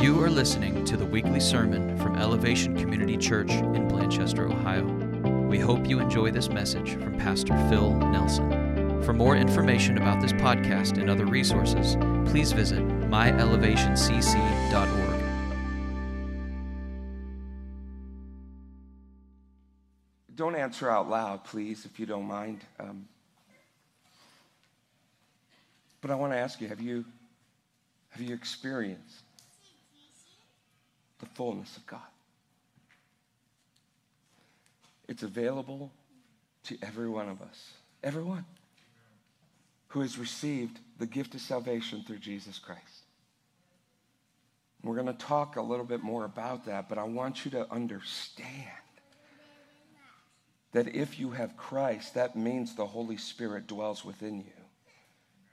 You are listening to the weekly sermon from Elevation Community Church in Blanchester, Ohio. We hope you enjoy this message from Pastor Phil Nelson. For more information about this podcast and other resources, please visit myelevationcc.org. Don't answer out loud, please, if you don't mind. Um, but I want to ask you: Have you have you experienced the fullness of God? It's available to every one of us, everyone who has received the gift of salvation through Jesus Christ. We're going to talk a little bit more about that, but I want you to understand that if you have Christ, that means the Holy Spirit dwells within you.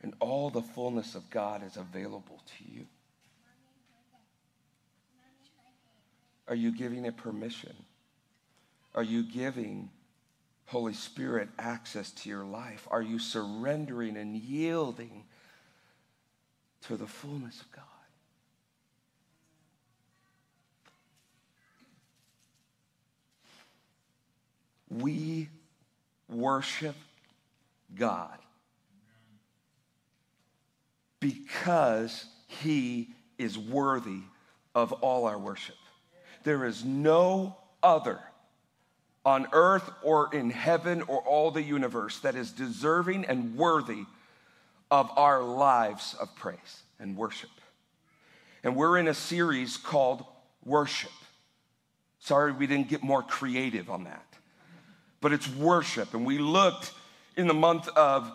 And all the fullness of God is available to you. Are you giving it permission? Are you giving Holy Spirit access to your life? Are you surrendering and yielding to the fullness of God? We worship God because he is worthy of all our worship. There is no other on earth or in heaven or all the universe that is deserving and worthy of our lives of praise and worship. And we're in a series called Worship. Sorry we didn't get more creative on that. But it's worship. And we looked in the month of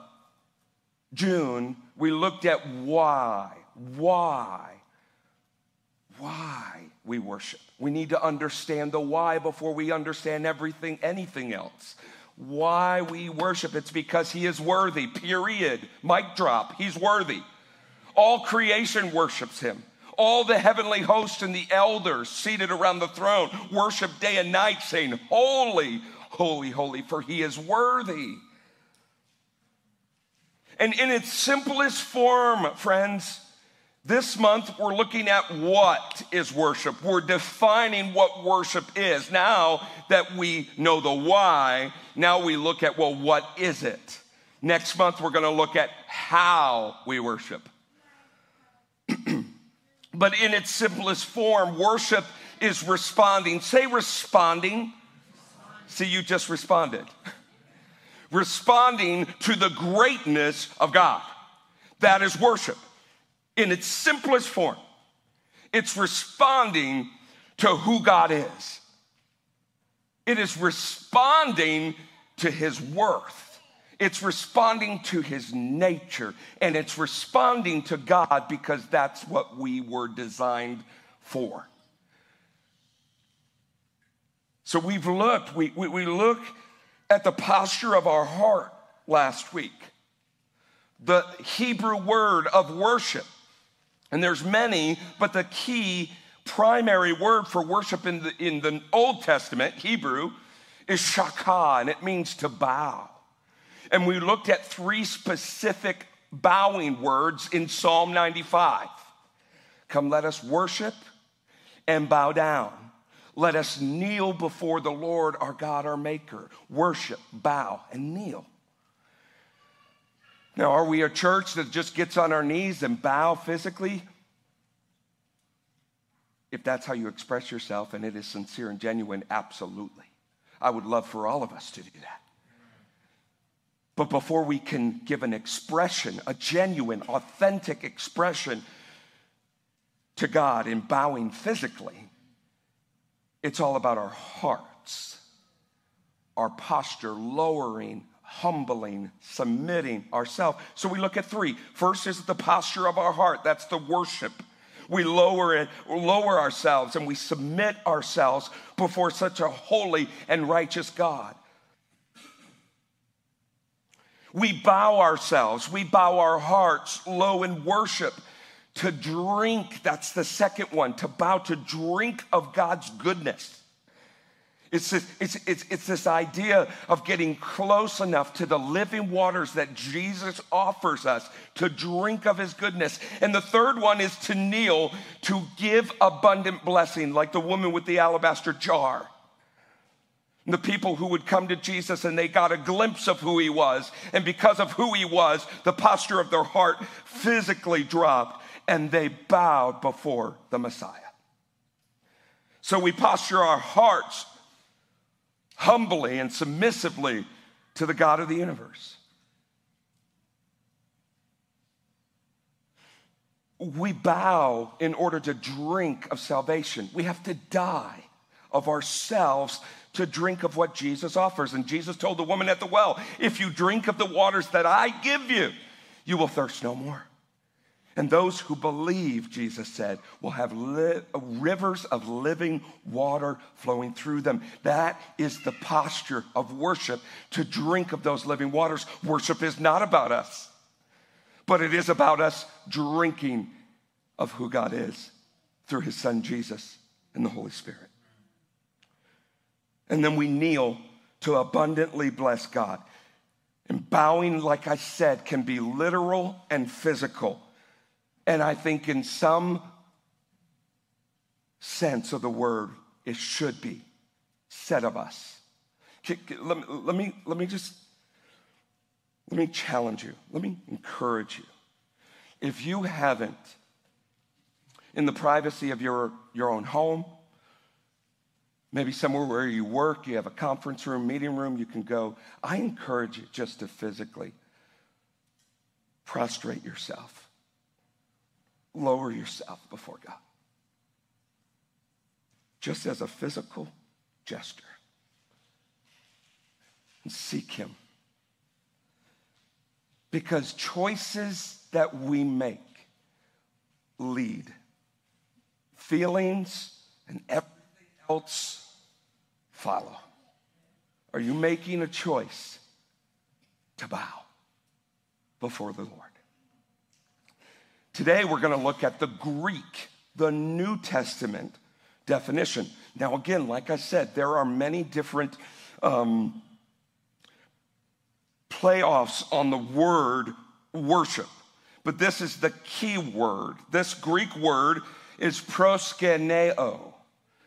June, we looked at why, why, why we worship. We need to understand the why before we understand everything, anything else. Why we worship, it's because He is worthy, period. Mic drop, He's worthy. All creation worships Him. All the heavenly hosts and the elders seated around the throne worship day and night, saying, Holy, holy, holy, for He is worthy. And in its simplest form, friends, this month, we're looking at what is worship. We're defining what worship is. Now that we know the why, now we look at, well, what is it? Next month, we're going to look at how we worship. but in its simplest form, worship is responding. Say responding. See, you just responded. responding to the greatness of God. That is worship in its simplest form. It's responding to who God is, it is responding to his worth. It's responding to his nature and it's responding to God because that's what we were designed for. So we've looked, we, we, we look at the posture of our heart last week. The Hebrew word of worship and there's many, but the key primary word for worship in the, in the Old Testament, Hebrew, is shakah, and it means to bow. And we looked at three specific bowing words in Psalm 95. Come, let us worship and bow down. Let us kneel before the Lord our God, our Maker. Worship, bow, and kneel. Now, are we a church that just gets on our knees and bow physically? If that's how you express yourself and it is sincere and genuine, absolutely. I would love for all of us to do that. But before we can give an expression, a genuine, authentic expression to God in bowing physically, it's all about our hearts, our posture, lowering humbling, submitting ourselves. So we look at three. First is the posture of our heart. That's the worship. We lower it, lower ourselves, and we submit ourselves before such a holy and righteous God. We bow ourselves, we bow our hearts low in worship to drink. That's the second one, to bow to drink of God's goodness. It's this, it's, it's, it's this idea of getting close enough to the living waters that Jesus offers us to drink of his goodness. And the third one is to kneel to give abundant blessing, like the woman with the alabaster jar. The people who would come to Jesus and they got a glimpse of who he was. And because of who he was, the posture of their heart physically dropped and they bowed before the Messiah. So we posture our hearts humbly and submissively to the God of the universe. We bow in order to drink of salvation. We have to die of ourselves to drink of what Jesus offers. And Jesus told the woman at the well, If you drink of the waters that I give you, you will thirst no more. And those who believe, Jesus said, will have li- rivers of living water flowing through them. That is the posture of worship to drink of those living waters. Worship is not about us, but it is about us drinking of who God is through his son Jesus and the Holy Spirit. And then we kneel to abundantly bless God. And bowing, like I said, can be literal and physical. And I think in some sense of the word, it should be said of us. Let me, let me, let me just, let me challenge you. Let me encourage you. If you haven't, in the privacy of your, your own home, maybe somewhere where you work, you have a conference room, meeting room, you can go. I encourage you just to physically prostrate yourself lower yourself before God. Just as a physical gesture. And seek Him. Because choices that we make lead. Feelings and everything else follow. Are you making a choice to bow before the Lord? Today, we're going to look at the Greek, the New Testament definition. Now, again, like I said, there are many different um, playoffs on the word worship, but this is the key word. This Greek word is proskuneo.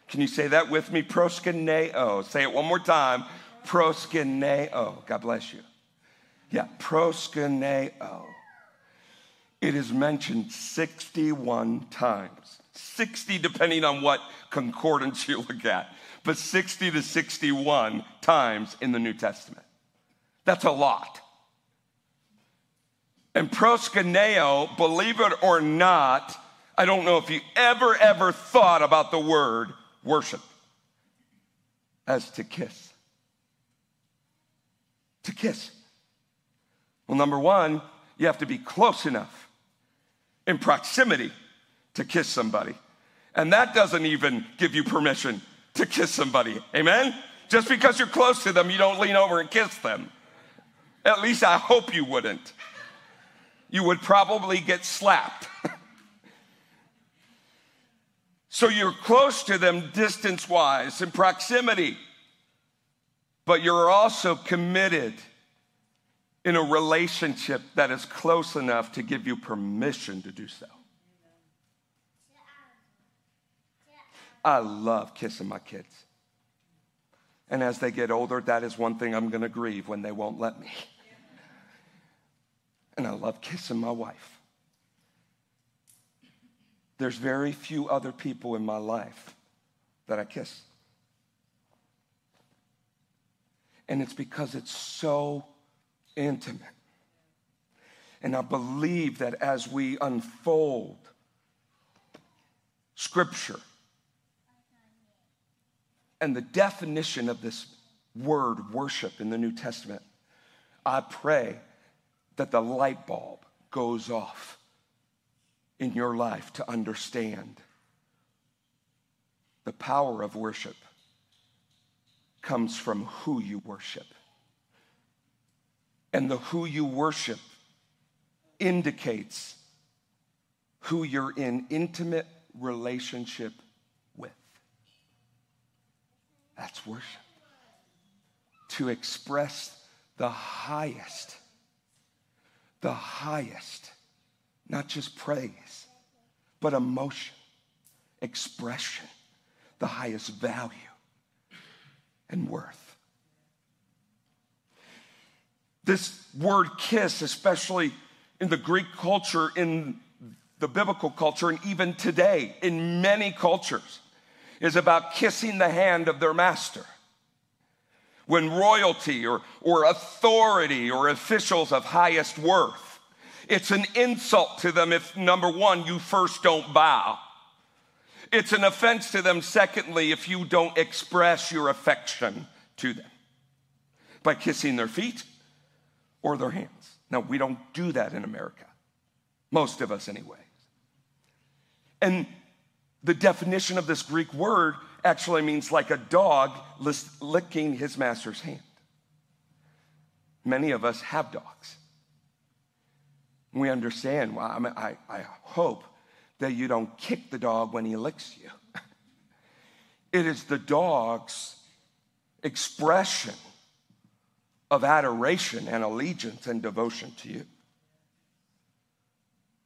Can you say that with me? Proskuneo. Say it one more time. Proskuneo. God bless you. Yeah, proskuneo. It is mentioned 61 times. 60 depending on what concordance you look at, but 60 to 61 times in the New Testament. That's a lot. And proskuneo, believe it or not, I don't know if you ever, ever thought about the word worship as to kiss. To kiss. Well, number one, you have to be close enough in proximity to kiss somebody. And that doesn't even give you permission to kiss somebody. Amen? Just because you're close to them, you don't lean over and kiss them. At least I hope you wouldn't. You would probably get slapped. so you're close to them distance wise and proximity, but you're also committed in a relationship that is close enough to give you permission to do so. I love kissing my kids. And as they get older, that is one thing I'm going to grieve when they won't let me. And I love kissing my wife. There's very few other people in my life that I kiss. And it's because it's so intimate. And I believe that as we unfold scripture and the definition of this word worship in the New Testament, I pray that the light bulb goes off in your life to understand the power of worship comes from who you worship and the who you worship indicates who you're in intimate relationship with. That's worship. To express the highest, the highest, not just praise, but emotion, expression, the highest value and worth. This word kiss, especially in the Greek culture, in the biblical culture, and even today in many cultures, is about kissing the hand of their master. When royalty or, or authority or officials of highest worth, it's an insult to them if, number one, you first don't bow. It's an offense to them, secondly, if you don't express your affection to them by kissing their feet or their hands. Now, we don't do that in America, most of us, anyway. And the definition of this Greek word actually means like a dog licking his master's hand. Many of us have dogs. We understand, well, I, mean, I, I hope that you don't kick the dog when he licks you. it is the dog's expression of adoration and allegiance and devotion to you.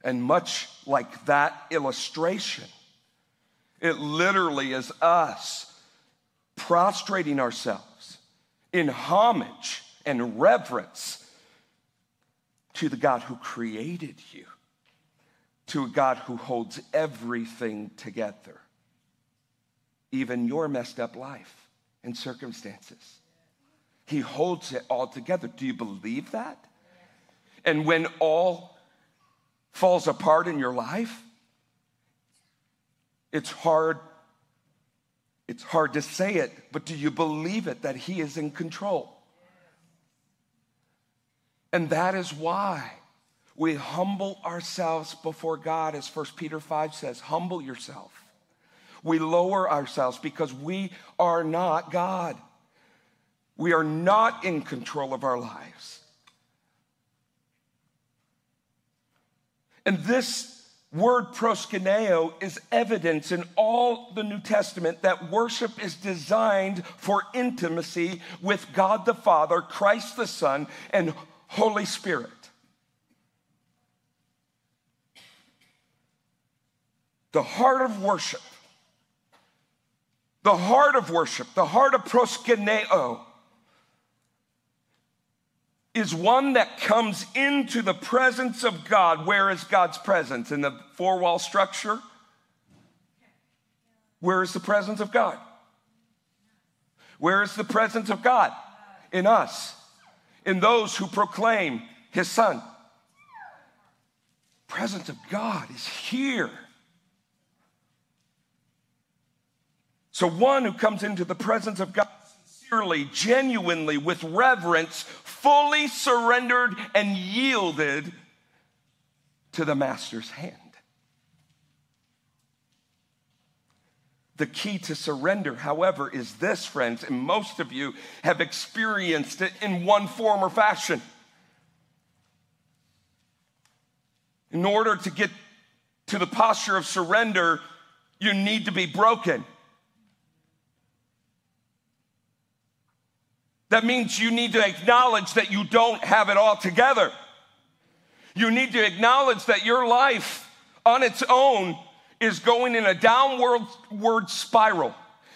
And much like that illustration, it literally is us prostrating ourselves in homage and reverence to the God who created you, to a God who holds everything together, even your messed up life and circumstances. He holds it all together. Do you believe that? And when all falls apart in your life, it's hard it's hard to say it, but do you believe it that he is in control? And that is why we humble ourselves before God as 1 Peter 5 says, humble yourself. We lower ourselves because we are not God. We are not in control of our lives. And this word proskuneo is evidence in all the New Testament that worship is designed for intimacy with God the Father, Christ the Son, and Holy Spirit. The heart of worship, the heart of worship, the heart of proskuneo is one that comes into the presence of God. Where is God's presence? In the four wall structure? Where is the presence of God? Where is the presence of God? In us, in those who proclaim his son. Presence of God is here. So, one who comes into the presence of God sincerely, genuinely, with reverence, fully surrendered and yielded to the master's hand. The key to surrender, however, is this, friends, and most of you have experienced it in one form or fashion. In order to get to the posture of surrender, you need to be broken. That means you need to acknowledge that you don't have it all together. You need to acknowledge that your life on its own is going in a downward spiral.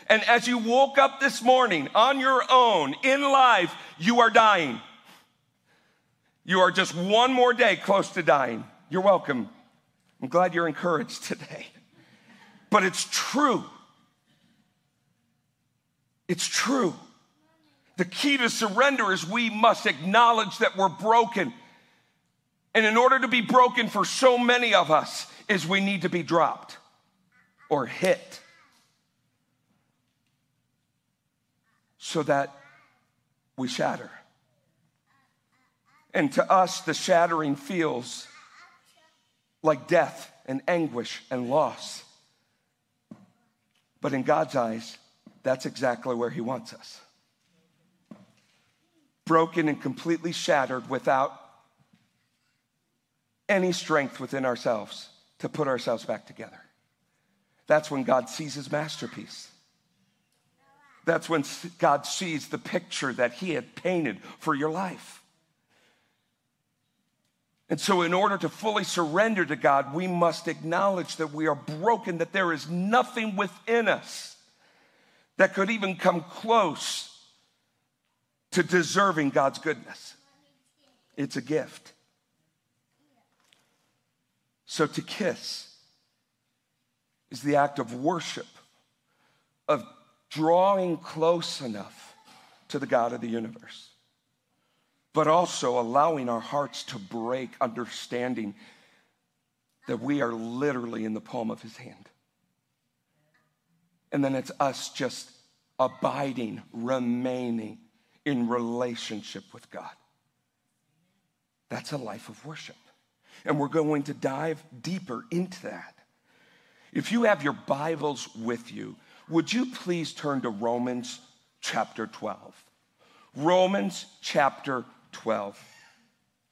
And as you woke up this morning on your own in life, you are dying. You are just one more day close to dying. You're welcome. I'm glad you're encouraged today. But it's true. It's true. The key to surrender is we must acknowledge that we're broken. And in order to be broken for so many of us, is we need to be dropped or hit so that we shatter. And to us, the shattering feels like death and anguish and loss. But in God's eyes, that's exactly where He wants us broken and completely shattered without any strength within ourselves to put ourselves back together. That's when God sees his masterpiece. That's when God sees the picture that He had painted for your life. And so, in order to fully surrender to God, we must acknowledge that we are broken, that there is nothing within us that could even come close to deserving God's goodness. It's a gift. So, to kiss is the act of worship, of drawing close enough to the God of the universe, but also allowing our hearts to break, understanding that we are literally in the palm of his hand. And then it's us just abiding, remaining in relationship with God. That's a life of worship. And we're going to dive deeper into that. If you have your Bibles with you, would you please turn to Romans chapter 12? Romans chapter 12.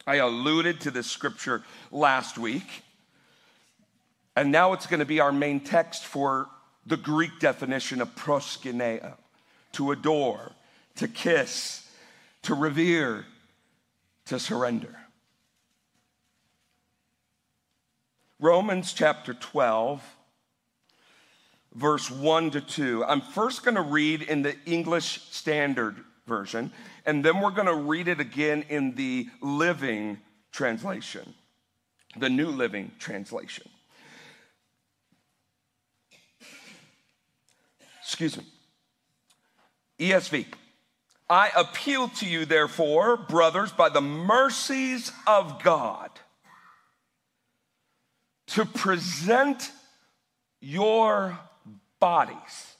I alluded to this scripture last week, and now it's going to be our main text for the Greek definition of proskuneo, to adore, to kiss, to revere, to surrender. Romans chapter 12, verse 1 to 2. I'm first going to read in the English Standard Version, and then we're going to read it again in the Living Translation, the New Living Translation. Excuse me. ESV. I appeal to you, therefore, brothers, by the mercies of God to present your bodies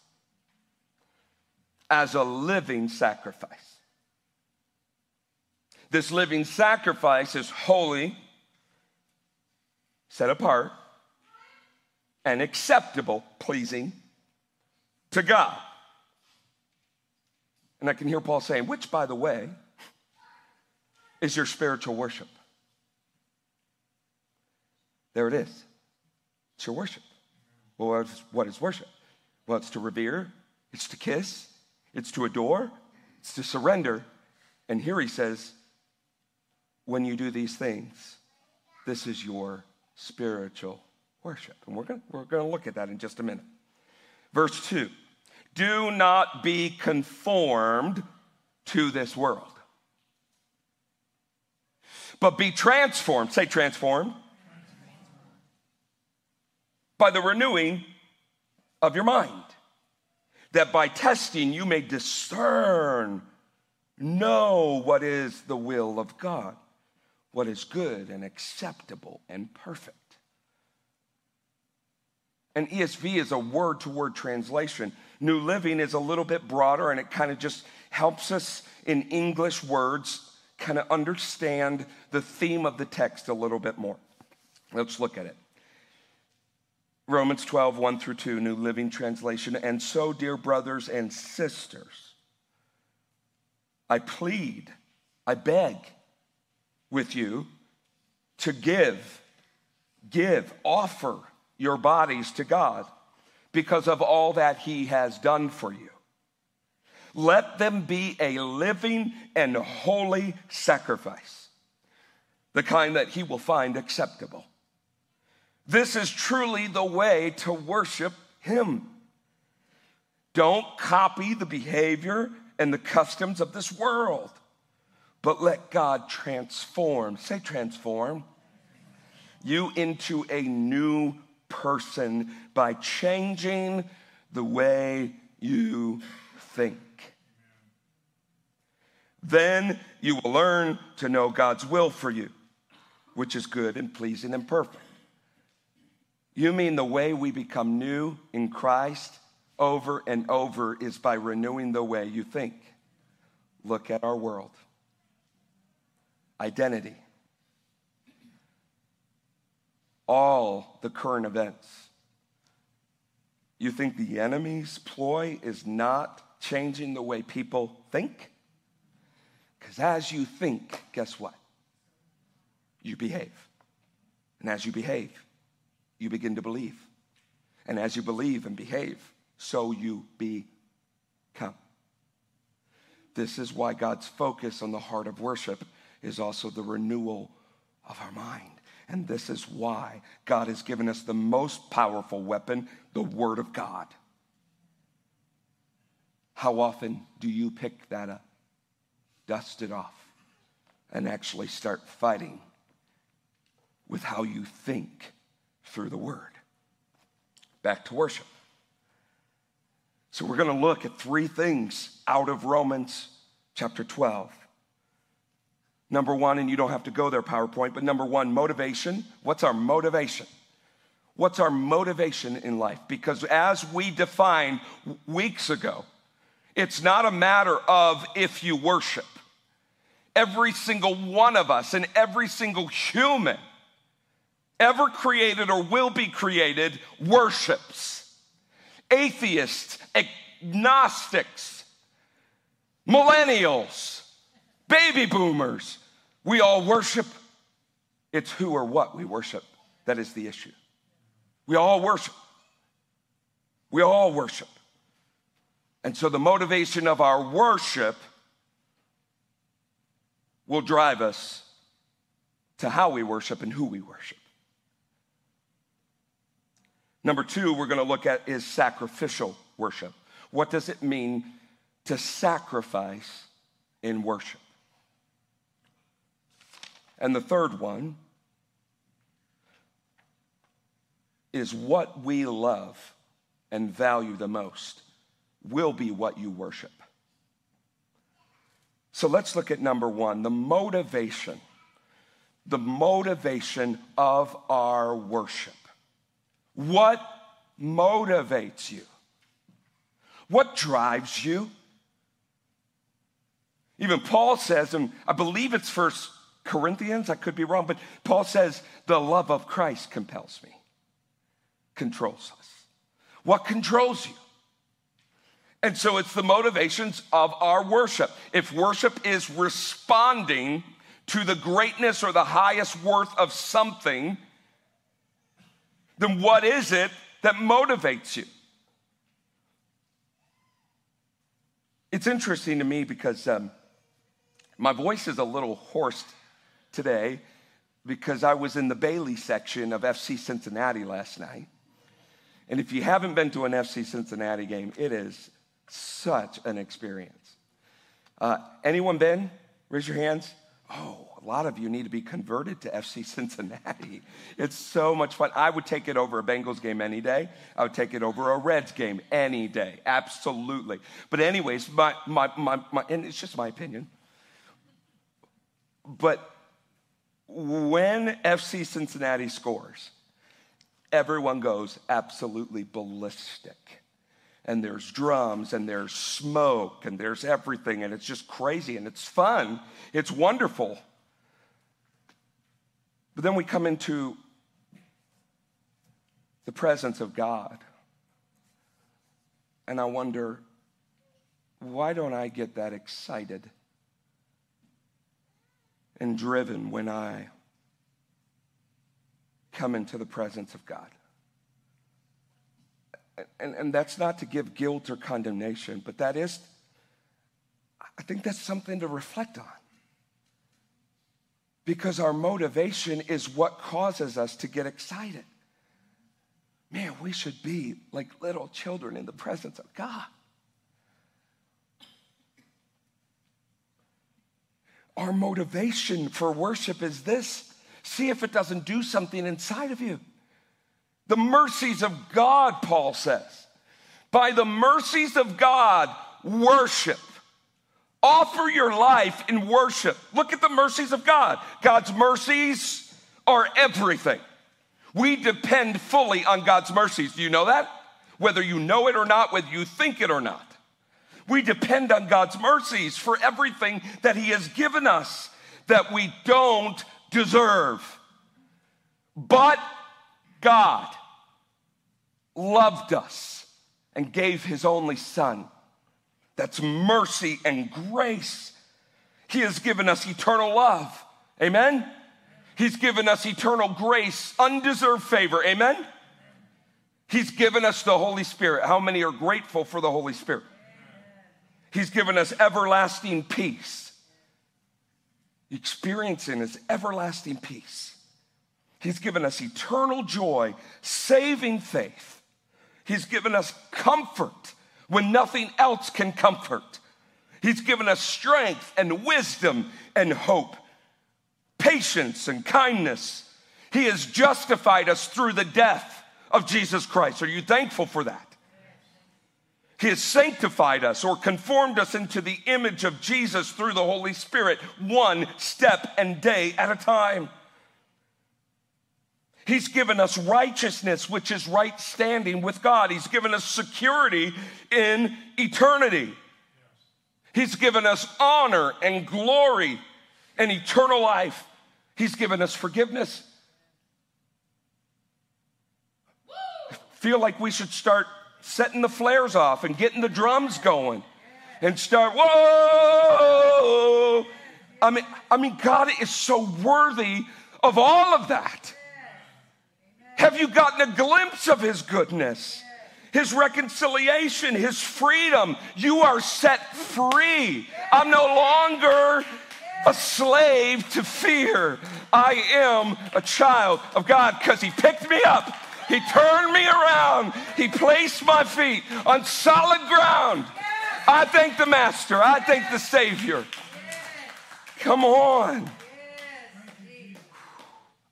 as a living sacrifice. This living sacrifice is holy, set apart, and acceptable, pleasing to God. And I can hear Paul saying, which, by the way, is your spiritual worship. There it is. It's your worship. Well, what is worship? Well, it's to revere, it's to kiss, it's to adore, it's to surrender. And here he says, when you do these things, this is your spiritual worship. And we're going we're going to look at that in just a minute. Verse 2 Do not be conformed to this world, but be transformed. Say transformed by the renewing of your mind, that by testing you may discern, know what is the will of God, what is good and acceptable and perfect. And ESV is a word to word translation. New Living is a little bit broader and it kind of just helps us in English words kind of understand the theme of the text a little bit more. Let's look at it. Romans 12, 1 through 2, New Living Translation. And so, dear brothers and sisters, I plead, I beg with you to give, give, offer your bodies to God because of all that He has done for you. Let them be a living and holy sacrifice, the kind that He will find acceptable. This is truly the way to worship Him. Don't copy the behavior and the customs of this world, but let God transform, say transform, you into a new person by changing the way you think. Then you will learn to know God's will for you, which is good and pleasing and perfect. You mean the way we become new in Christ over and over is by renewing the way you think? Look at our world. Identity. All the current events. You think the enemy's ploy is not changing the way people think? Because as you think, guess what? You behave. And as you behave, you begin to believe. And as you believe and behave, so you become. This is why God's focus on the heart of worship is also the renewal of our mind. And this is why God has given us the most powerful weapon, the Word of God. How often do you pick that up, dust it off, and actually start fighting with how you think through the Word? Back to worship. So, we're going to look at three things out of Romans chapter 12. Number one, and you don't have to go there, PowerPoint, but number one, motivation. What's our motivation? What's our motivation in life? Because as we defined weeks ago, it's not a matter of if you worship. Every single one of us and every single human ever created or will be created worships. Atheists, agnostics, millennials, baby boomers, we all worship. It's who or what we worship that is the issue. We all worship. We all worship. And so the motivation of our worship will drive us to how we worship and who we worship. Number two, we're going to look at is sacrificial worship. What does it mean to sacrifice in worship? And the third one is what we love and value the most will be what you worship. So let's look at number one the motivation. The motivation of our worship. What motivates you? What drives you? Even Paul says, and I believe it's first Corinthians, I could be wrong, but Paul says, the love of Christ compels me, controls us. What controls you? And so it's the motivations of our worship. If worship is responding to the greatness or the highest worth of something, then what is it that motivates you? It's interesting to me because um, my voice is a little hoarse today because I was in the Bailey section of FC Cincinnati last night. And if you haven't been to an FC Cincinnati game, it is such an experience. Uh, anyone been? Raise your hands. Oh, a lot of you need to be converted to FC Cincinnati. It's so much fun. I would take it over a Bengals game any day. I would take it over a Reds game any day. Absolutely. But, anyways, my, my, my, my and it's just my opinion. But when FC Cincinnati scores, everyone goes absolutely ballistic. And there's drums and there's smoke and there's everything, and it's just crazy and it's fun. It's wonderful. But then we come into the presence of God. And I wonder, why don't I get that excited? And driven when I come into the presence of God. And, and that's not to give guilt or condemnation, but that is, I think that's something to reflect on. Because our motivation is what causes us to get excited. Man, we should be like little children in the presence of God. Our motivation for worship is this see if it doesn't do something inside of you. The mercies of God, Paul says. By the mercies of God, worship. Offer your life in worship. Look at the mercies of God. God's mercies are everything. We depend fully on God's mercies. Do you know that? Whether you know it or not, whether you think it or not. We depend on God's mercies for everything that He has given us that we don't deserve. But God loved us and gave His only Son. That's mercy and grace. He has given us eternal love. Amen? He's given us eternal grace, undeserved favor. Amen? He's given us the Holy Spirit. How many are grateful for the Holy Spirit? He's given us everlasting peace. Experiencing His everlasting peace. He's given us eternal joy, saving faith. He's given us comfort when nothing else can comfort. He's given us strength and wisdom and hope, patience and kindness. He has justified us through the death of Jesus Christ. Are you thankful for that? He has sanctified us or conformed us into the image of Jesus through the Holy Spirit, one step and day at a time. He's given us righteousness, which is right standing with God. He's given us security in eternity. He's given us honor and glory and eternal life. He's given us forgiveness. I feel like we should start setting the flares off and getting the drums going and start, whoa. I mean, I mean, God is so worthy of all of that. Have you gotten a glimpse of His goodness? His reconciliation, His freedom. You are set free. I'm no longer a slave to fear. I am a child of God because He picked me up he turned me around. He placed my feet on solid ground. I thank the Master. I thank the Savior. Come on.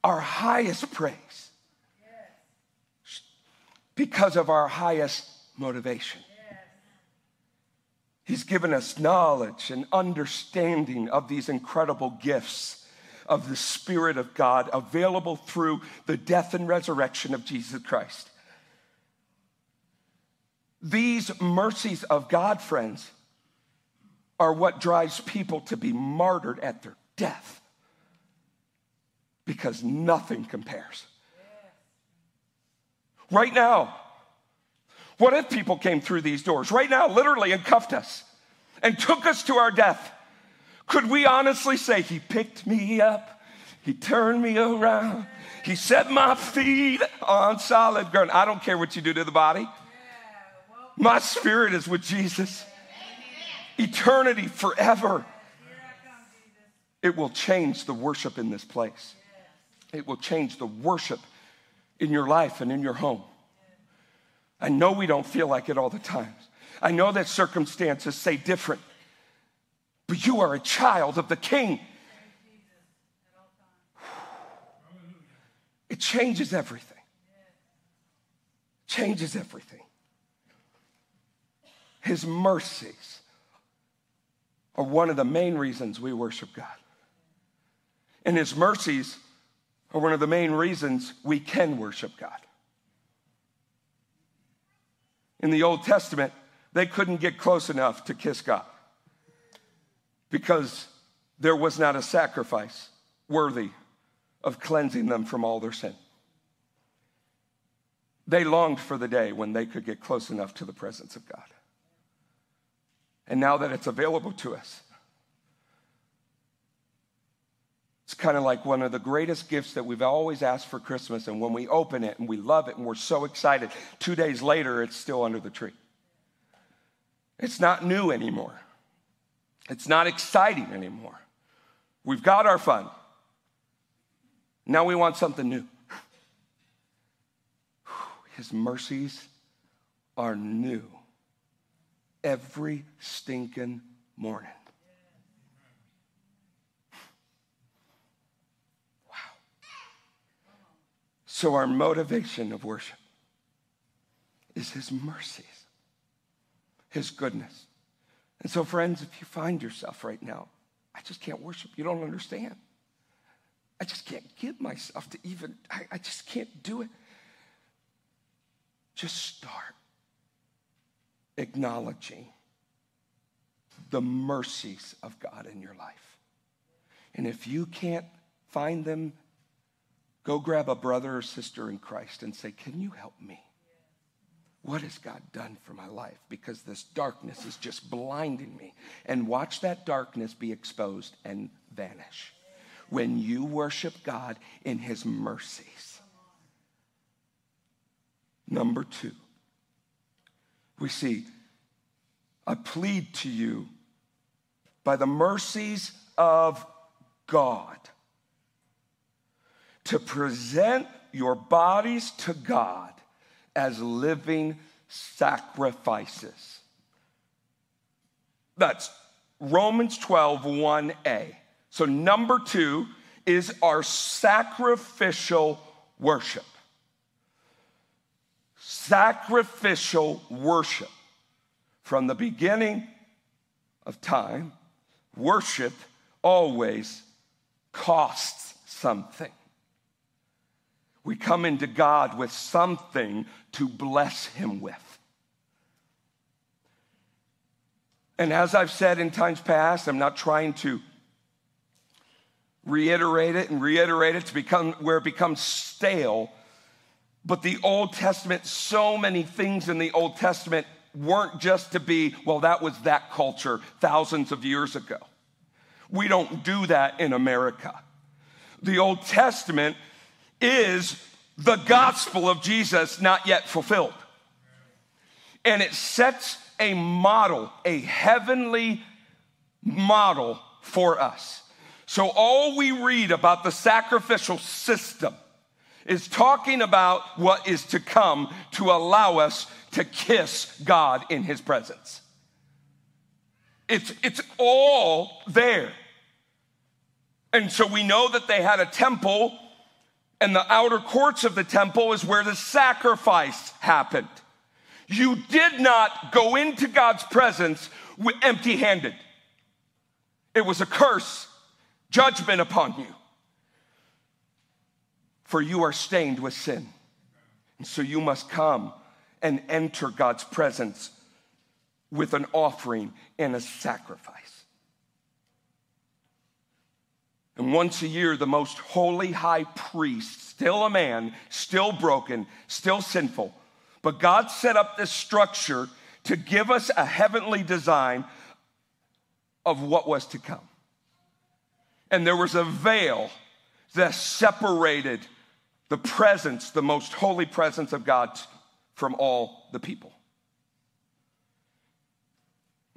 Our highest praise because of our highest motivation. He's given us knowledge and understanding of these incredible gifts of the Spirit of God available through the death and resurrection of Jesus Christ. These mercies of God, friends, are what drives people to be martyred at their death because nothing compares. Right now, what if people came through these doors right now, literally, and cuffed us and took us to our death? Could we honestly say, He picked me up, He turned me around, He set my feet on solid ground? I don't care what you do to the body. My spirit is with Jesus. Eternity forever. It will change the worship in this place. It will change the worship in your life and in your home. I know we don't feel like it all the time. I know that circumstances say different but you are a child of the King. It changes everything. Changes everything. His mercies are one of the main reasons we worship God. And His mercies are one of the main reasons we can worship God. In the Old Testament, they couldn't get close enough to kiss God because there was not a sacrifice worthy of cleansing them from all their sin. They longed for the day when they could get close enough to the presence of God. And now that it's available to us, it's kind of like one of the greatest gifts that we've always asked for Christmas. And when we open it and we love it and we're so excited, two days later, it's still under the tree. It's not new anymore. It's not exciting anymore. We've got our fun. Now we want something new. His mercies are new every stinking morning. Wow. So, our motivation of worship is His mercies, His goodness. And so, friends, if you find yourself right now, I just can't worship, you don't understand. I just can't get myself to even, I, I just can't do it. Just start acknowledging the mercies of God in your life. And if you can't find them, go grab a brother or sister in Christ and say, Can you help me? What has God done for my life? Because this darkness is just blinding me. And watch that darkness be exposed and vanish when you worship God in His mercies. Number two, we see I plead to you by the mercies of God to present your bodies to God as living sacrifices. That's Romans 12, 1a. So, number two is our sacrificial worship. Sacrificial worship. From the beginning of time, worship always costs something. We come into God with something to bless Him with. And as I've said in times past, I'm not trying to reiterate it and reiterate it to become where it becomes stale. But the Old Testament, so many things in the Old Testament weren't just to be, well, that was that culture thousands of years ago. We don't do that in America. The Old Testament is the gospel of Jesus not yet fulfilled. And it sets a model, a heavenly model for us. So, all we read about the sacrificial system is talking about what is to come to allow us to kiss God in His presence. It's, it's all there. And so we know that they had a temple, and the outer courts of the temple is where the sacrifice happened. You did not go into God's presence empty handed. It was a curse, judgment upon you. For you are stained with sin. And so you must come and enter God's presence with an offering and a sacrifice. And once a year, the most holy high priest, still a man, still broken, still sinful, but God set up this structure to give us a heavenly design of what was to come. And there was a veil that separated the presence, the most holy presence of God, from all the people.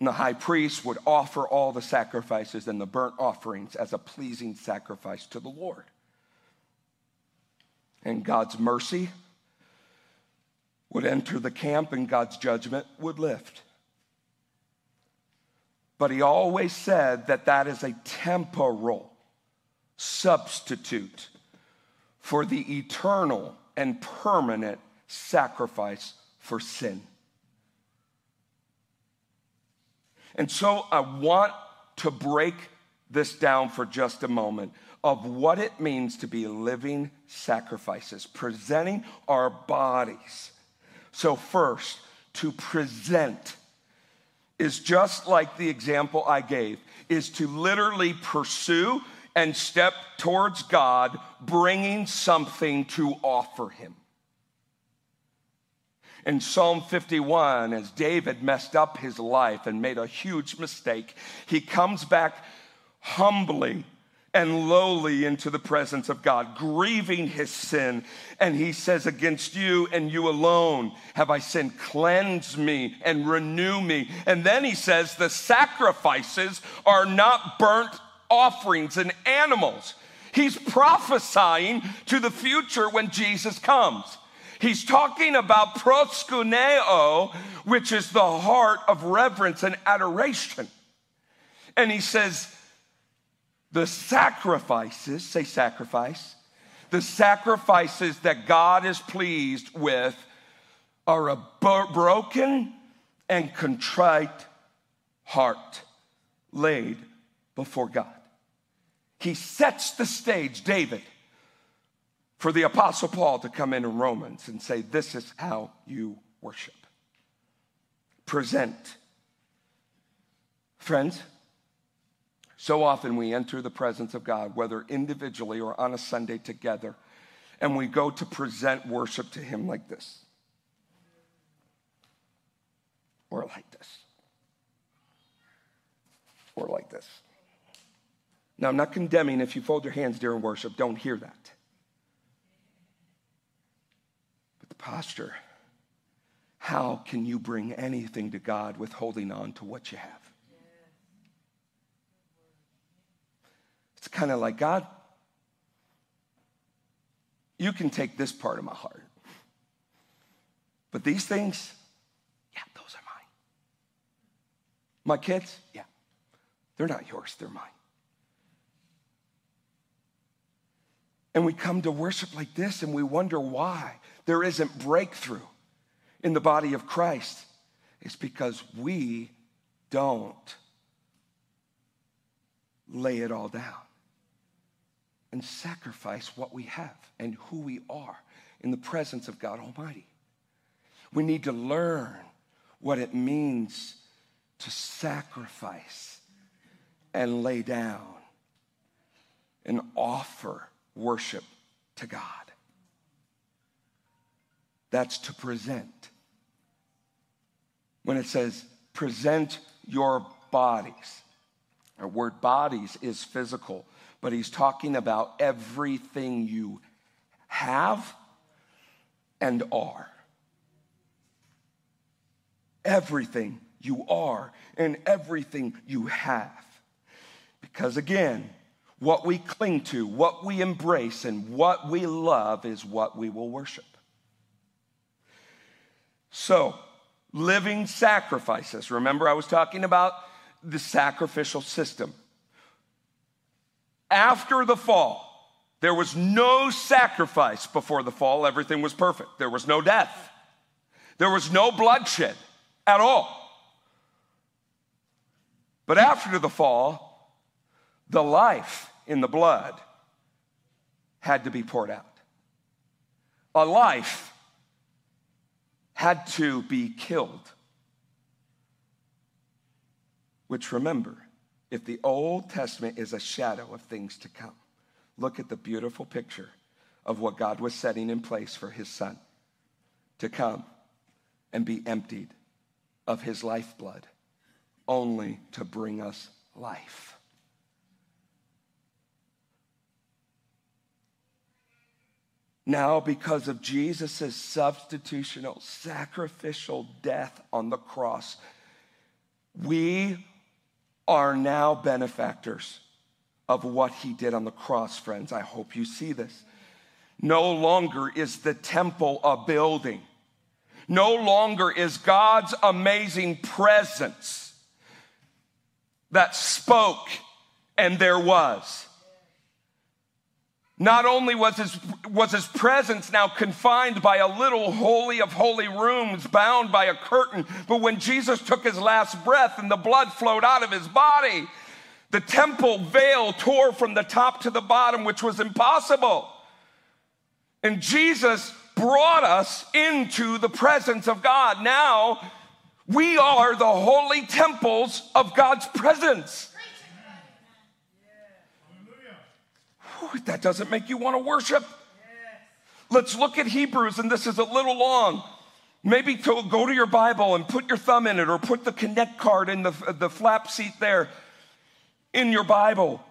And the high priest would offer all the sacrifices and the burnt offerings as a pleasing sacrifice to the Lord. And God's mercy would enter the camp and God's judgment would lift. But he always said that that is a temporal substitute for the eternal and permanent sacrifice for sin. And so I want to break this down for just a moment of what it means to be living sacrifices, presenting our bodies. So, first, to present is just like the example I gave, is to literally pursue and step towards God, bringing something to offer Him. In Psalm 51, as David messed up his life and made a huge mistake, he comes back humbly and lowly into the presence of God, grieving his sin. And he says, Against you and you alone have I sinned. Cleanse me and renew me. And then he says, The sacrifices are not burnt offerings and animals. He's prophesying to the future when Jesus comes. He's talking about proskuneo, which is the heart of reverence and adoration. And he says, the sacrifices, say sacrifice, the sacrifices that God is pleased with are a broken and contrite heart laid before God. He sets the stage, David for the Apostle Paul to come in in Romans and say, This is how you worship. Present. Friends, so often we enter the presence of God, whether individually or on a Sunday together, and we go to present worship to Him like this or like this or like this. Now, I'm not condemning if you fold your hands during worship, don't hear that. Posture how can you bring anything to God with holding on to what you have? It's kind of like, God, you can take this part of my heart. But these things, yeah, those are mine. My kids, yeah, they're not yours, they're mine. And we come to worship like this and we wonder why there isn't breakthrough in the body of Christ. It's because we don't lay it all down and sacrifice what we have and who we are in the presence of God Almighty. We need to learn what it means to sacrifice and lay down and offer worship to God. That's to present. When it says present your bodies, our word bodies is physical, but he's talking about everything you have and are. Everything you are and everything you have. Because again, what we cling to, what we embrace, and what we love is what we will worship. So, living sacrifices. Remember, I was talking about the sacrificial system. After the fall, there was no sacrifice before the fall. Everything was perfect. There was no death, there was no bloodshed at all. But after the fall, the life in the blood had to be poured out. A life had to be killed. Which remember, if the Old Testament is a shadow of things to come, look at the beautiful picture of what God was setting in place for his son to come and be emptied of his lifeblood, only to bring us life. Now, because of Jesus' substitutional, sacrificial death on the cross, we are now benefactors of what he did on the cross, friends. I hope you see this. No longer is the temple a building, no longer is God's amazing presence that spoke and there was. Not only was his, was his presence now confined by a little holy of holy rooms bound by a curtain, but when Jesus took his last breath and the blood flowed out of his body, the temple veil tore from the top to the bottom, which was impossible. And Jesus brought us into the presence of God. Now we are the holy temples of God's presence. That doesn't make you want to worship. Let's look at Hebrews, and this is a little long. Maybe to go to your Bible and put your thumb in it or put the connect card in the, the flap seat there in your Bible.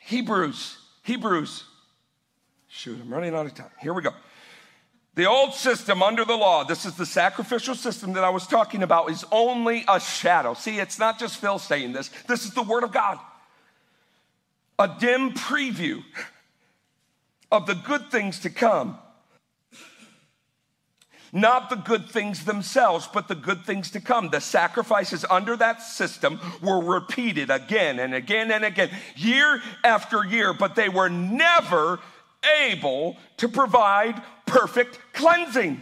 Hebrews, Hebrews. Shoot, I'm running out of time. Here we go. The old system under the law, this is the sacrificial system that I was talking about, is only a shadow. See, it's not just Phil saying this, this is the Word of God a dim preview of the good things to come. Not the good things themselves, but the good things to come. The sacrifices under that system were repeated again and again and again, year after year, but they were never able to provide perfect cleansing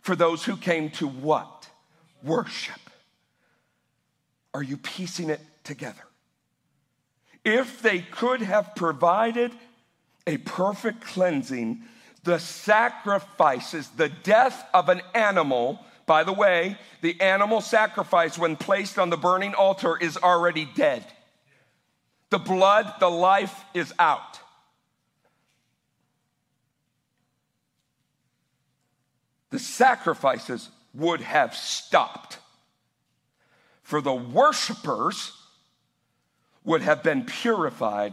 for those who came to what? Worship. Are you piecing it together? If they could have provided a perfect cleansing, the sacrifices, the death of an animal, by the way, the animal sacrifice, when placed on the burning altar, is already dead. The blood, the life is out. The sacrifices would have stopped. For the worshipers, would have been purified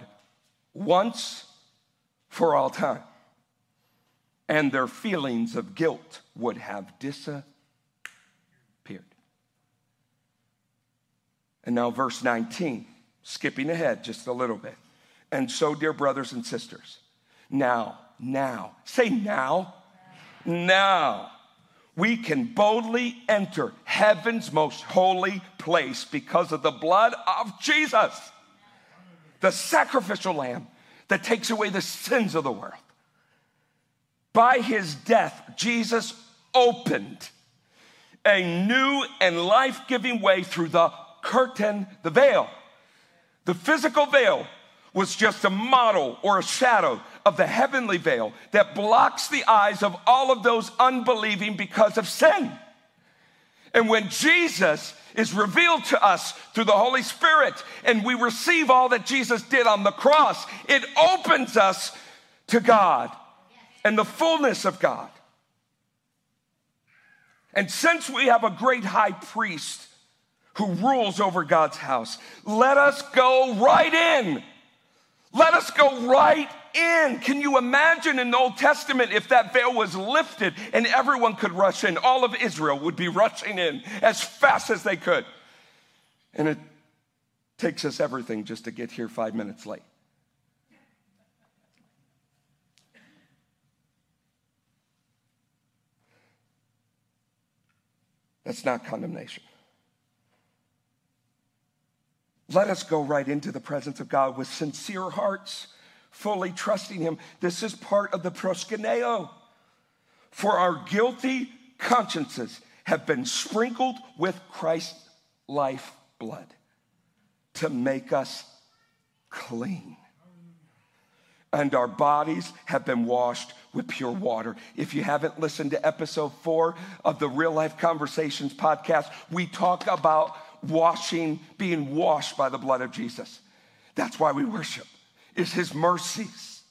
once for all time, and their feelings of guilt would have disappeared. And now, verse 19, skipping ahead just a little bit. And so, dear brothers and sisters, now, now, say now, now, we can boldly enter heaven's most holy place because of the blood of Jesus the sacrificial lamb that takes away the sins of the world. By his death, Jesus opened a new and life giving way through the curtain, the veil. The physical veil was just a model or a shadow of the heavenly veil that blocks the eyes of all of those unbelieving because of sin. And when Jesus is revealed to us through the Holy Spirit and we receive all that Jesus did on the cross, it opens us to God and the fullness of God. And since we have a great high priest who rules over God's house, let us go right in. Let us go right in. Can you imagine in the Old Testament if that veil was lifted and everyone could rush in? All of Israel would be rushing in as fast as they could. And it takes us everything just to get here five minutes late. That's not condemnation. Let us go right into the presence of God with sincere hearts, fully trusting Him. This is part of the proskuneo. For our guilty consciences have been sprinkled with Christ's life blood to make us clean. And our bodies have been washed with pure water. If you haven't listened to episode four of the Real Life Conversations podcast, we talk about washing, being washed by the blood of Jesus. That's why we worship, is his mercies.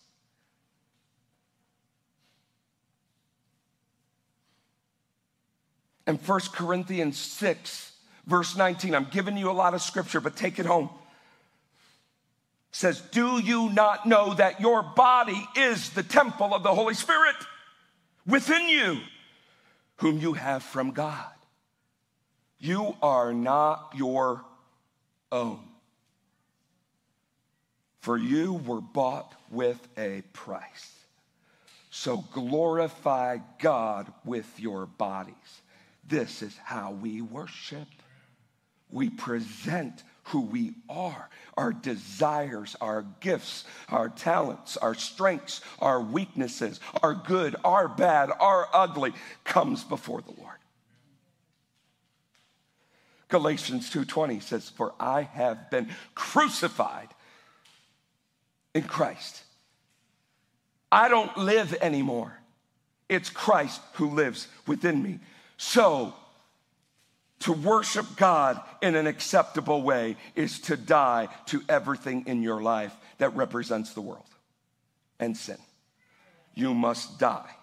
And 1 Corinthians 6, verse 19, I'm giving you a lot of scripture, but take it home. says, Do you not know that your body is the temple of the Holy Spirit within you, whom you have from God? You are not your own. For you were bought with a price. So glorify God with your bodies. This is how we worship. We present who we are, our desires, our gifts, our talents, our strengths, our weaknesses, our good, our bad, our ugly comes before the Lord. Galatians 2:20 says, "For I have been crucified in Christ. I don't live anymore. It's Christ who lives within me." So, to worship God in an acceptable way is to die to everything in your life that represents the world and sin. You must die,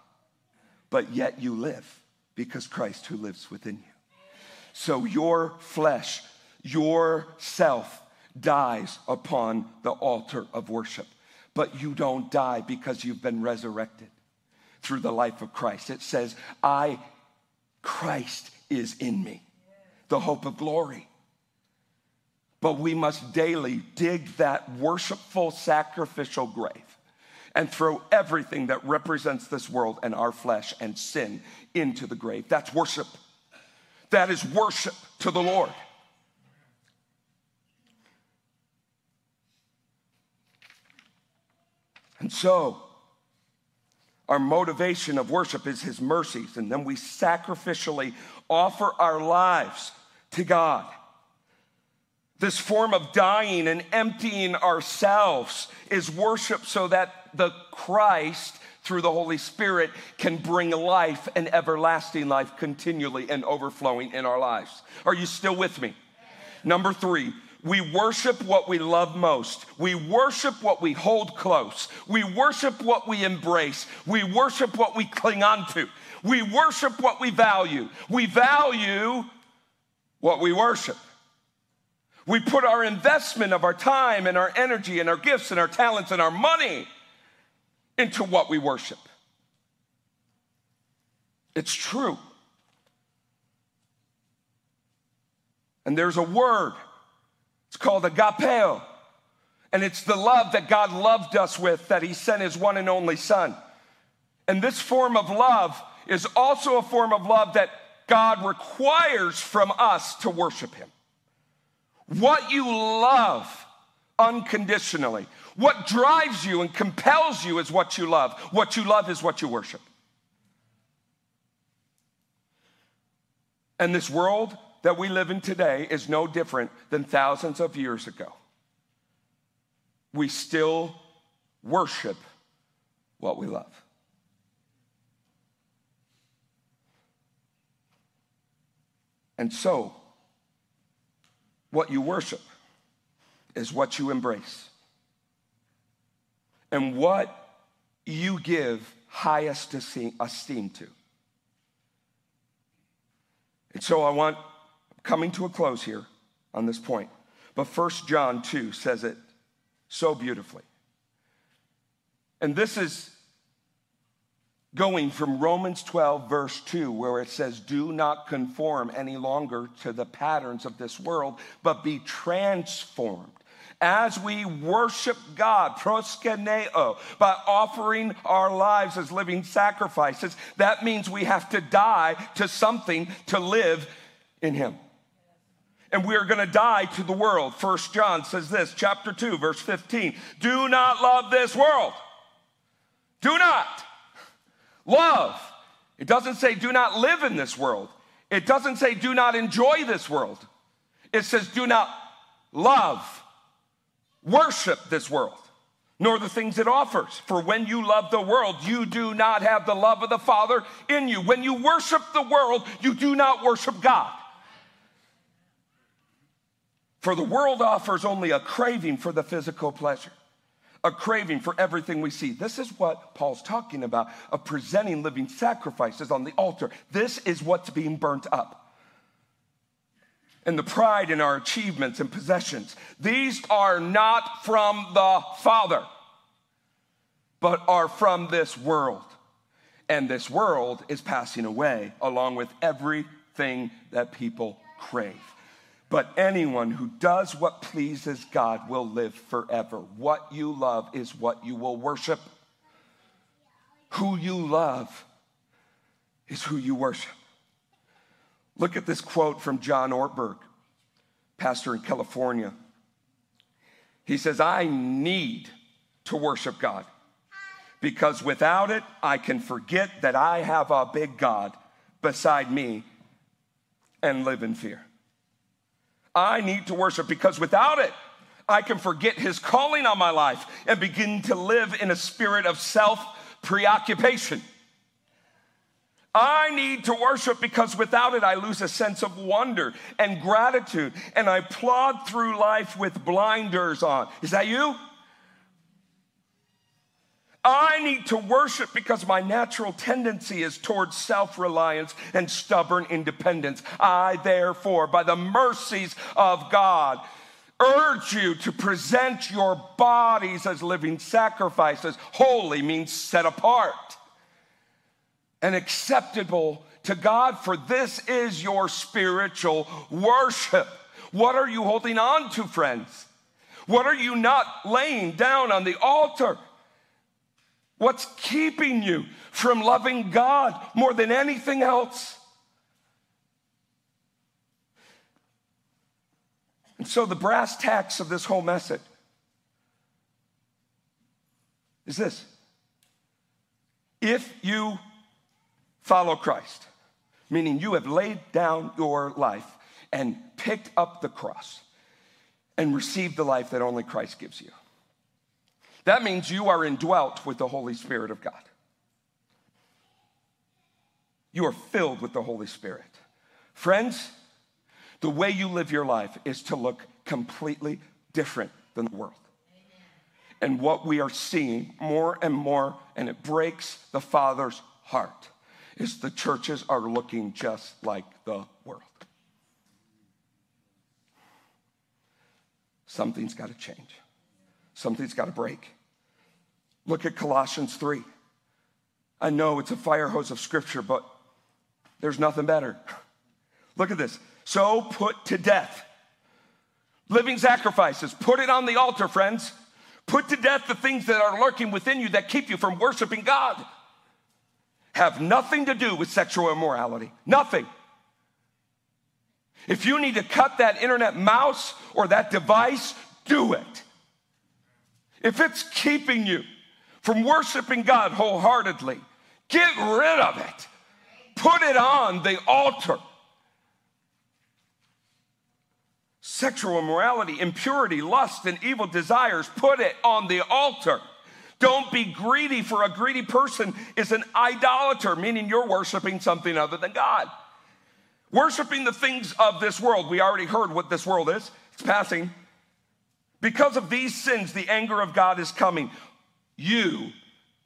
but yet you live because Christ who lives within you. So your flesh, your self dies upon the altar of worship. But you don't die because you've been resurrected through the life of Christ. It says, I, Christ is in me, the hope of glory. But we must daily dig that worshipful, sacrificial grave and throw everything that represents this world and our flesh and sin into the grave. That's worship. That is worship to the Lord. And so, our motivation of worship is His mercies, and then we sacrificially offer our lives to God. This form of dying and emptying ourselves is worship so that the Christ through the Holy Spirit can bring life and everlasting life continually and overflowing in our lives. Are you still with me? Number three, we worship what we love most. We worship what we hold close. We worship what we embrace. We worship what we cling on to. We worship what we value. We value what we worship. We put our investment of our time and our energy and our gifts and our talents and our money into what we worship. It's true. And there's a word It's called agapeo. And it's the love that God loved us with that he sent his one and only son. And this form of love is also a form of love that God requires from us to worship him. What you love unconditionally, what drives you and compels you is what you love. What you love is what you worship. And this world that we live in today is no different than thousands of years ago we still worship what we love. And so, what you worship is what you embrace. And what you give highest esteem to. And so I want, coming to a close here on this point, but First John 2 says it so beautifully. And this is going from Romans 12, verse 2, where it says, Do not conform any longer to the patterns of this world, but be transformed. As we worship God, proskuneo, by offering our lives as living sacrifices, that means we have to die to something to live in Him and we are going to die to the world. First John says this, chapter 2, verse 15. Do not love this world. Do not love. It doesn't say do not live in this world. It doesn't say do not enjoy this world. It says do not love, worship this world, nor the things it offers. For when you love the world, you do not have the love of the Father in you. When you worship the world, you do not worship God. For the world offers only a craving for the physical pleasure, a craving for everything we see. This is what Paul's talking about of presenting living sacrifices on the altar. This is what's being burnt up. And the pride in our achievements and possessions. These are not from the Father, but are from this world. And this world is passing away along with everything that people crave. But anyone who does what pleases God will live forever. What you love is what you will worship. Who you love is who you worship. Look at this quote from John Ortberg, pastor in California. He says, I need to worship God because without it, I can forget that I have a big God beside me and live in fear. I need to worship because without it, I can forget his calling on my life and begin to live in a spirit of self preoccupation. I need to worship because without it, I lose a sense of wonder and gratitude, and I plod through life with blinders on. Is that you? I need to worship because my natural tendency is towards self reliance and stubborn independence. I, therefore, by the mercies of God, urge you to present your bodies as living sacrifices. Holy means set apart and acceptable to God, for this is your spiritual worship. What are you holding on to, friends? What are you not laying down on the altar? What's keeping you from loving God more than anything else? And so, the brass tacks of this whole message is this if you follow Christ, meaning you have laid down your life and picked up the cross and received the life that only Christ gives you that means you are indwelt with the Holy Spirit of God. You are filled with the Holy Spirit. Friends, the way you live your life is to look completely different than the world. And what we are seeing more and more, and it breaks the Father's heart, is the churches are looking just like the world. Something's got to change. Something's got to break. Look at Colossians 3. I know it's a fire hose of scripture, but there's nothing better. Look at this. So put to death Living sacrifices. Put it on the altar, friends. Put to death the things that are lurking within you that keep you from worshiping God. Have nothing to do with sexual immorality. Nothing. If you need to cut that internet mouse or that device, do it. If it's keeping you from worshiping God wholeheartedly, get rid of it. Put it on the altar. Sexual immorality, impurity, lust, and evil desires, put it on the altar. Don't be greedy, for a greedy person is an idolater, meaning you're worshiping something other than God. Worshiping the things of this world. We already heard what this world is, it's passing. Because of these sins, the anger of God is coming. You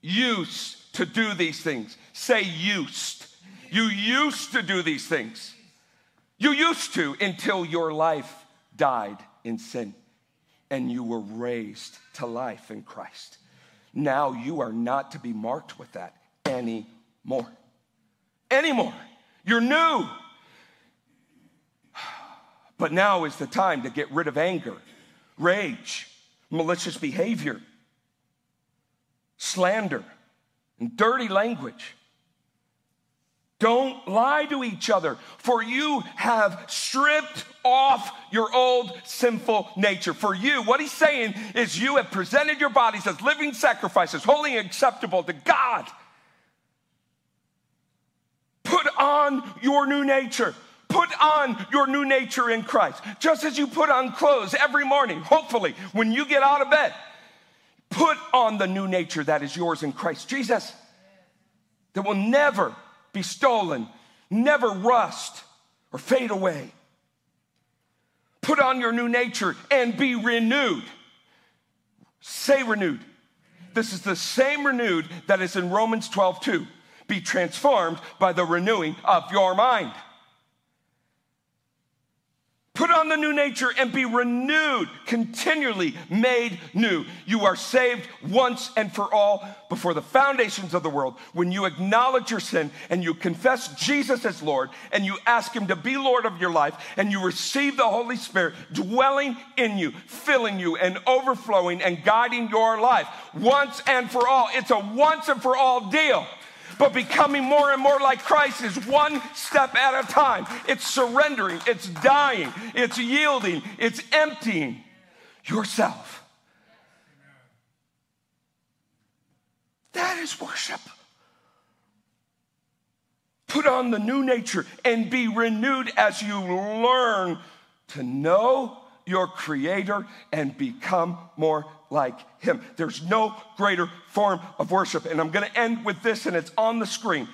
used to do these things. Say used. You used to do these things. You used to until your life died in sin and you were raised to life in Christ. Now you are not to be marked with that anymore. Anymore. You're new. But now is the time to get rid of anger, rage, malicious behavior, slander, and dirty language. Don't lie to each other, for you have stripped off your old sinful nature. For you, what he's saying is, you have presented your bodies as living sacrifices, holy and acceptable to God. Put on your new nature. Put on your new nature in Christ. Just as you put on clothes every morning, hopefully, when you get out of bed, put on the new nature that is yours in Christ Jesus that will never be stolen, never rust or fade away. Put on your new nature and be renewed. Say renewed. This is the same renewed that is in Romans 12, 2. Be transformed by the renewing of your mind. Put on the new nature and be renewed, continually made new. You are saved once and for all before the foundations of the world. When you acknowledge your sin and you confess Jesus as Lord and you ask Him to be Lord of your life and you receive the Holy Spirit dwelling in you, filling you, and overflowing and guiding your life once and for all. It's a once and for all deal. But becoming more and more like Christ is one step at a time. It's surrendering, it's dying, it's yielding, it's emptying yourself. That is worship. Put on the new nature and be renewed as you learn to know your Creator and become more like Him. There's no greater form of worship. And I'm going to end with this, and it's on the screen.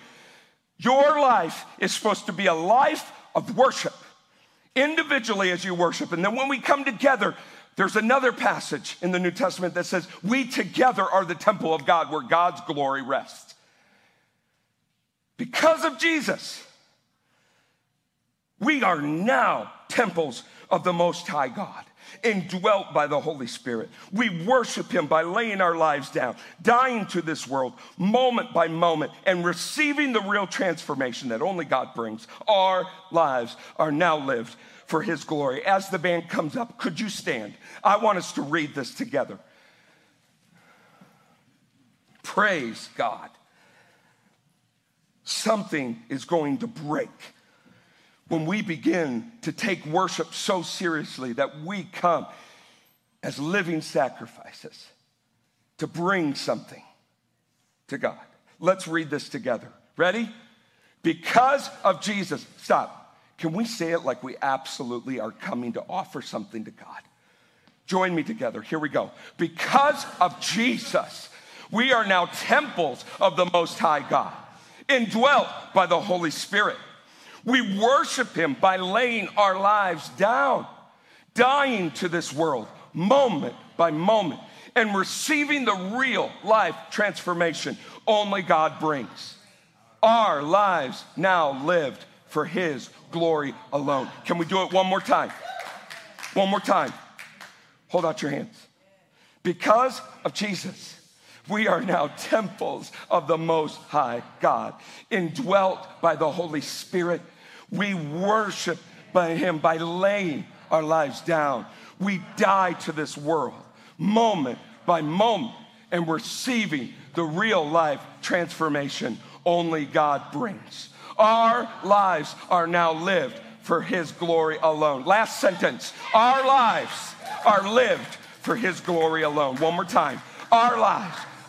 Your life is supposed to be a life of worship, individually as you worship. And then when we come together, there's another passage in the New Testament that says, We together are the temple of God where God's glory rests. Because of Jesus, we are now temples of the Most High God, indwelt by the Holy Spirit. We worship Him by laying our lives down, dying to this world moment by moment, and receiving the real transformation that only God brings. Our lives are now lived for His glory. As the band comes up, could you stand? I want us to read this together. Praise God. Something is going to break when we begin to take worship so seriously that we come as living sacrifices to bring something to God. Let's read this together. Ready? Because of Jesus. Stop. Can we say it like we absolutely are coming to offer something to God? Join me together. Here we go. Because of Jesus, we are now temples of the Most High God, indwelt by the Holy Spirit. We worship Him by laying our lives down, dying to this world moment by moment, and receiving the real life transformation only God brings. Our lives now lived for His glory alone. Can we do it one more time? One more time. Hold out your hands. Because of Jesus, we are now temples of the Most High God, indwelt by the Holy Spirit. We worship by Him by laying our lives down. We die to this world moment by moment and receiving the real life transformation only God brings. Our lives are now lived for His glory alone. Last sentence Our lives are lived for His glory alone. One more time. Our lives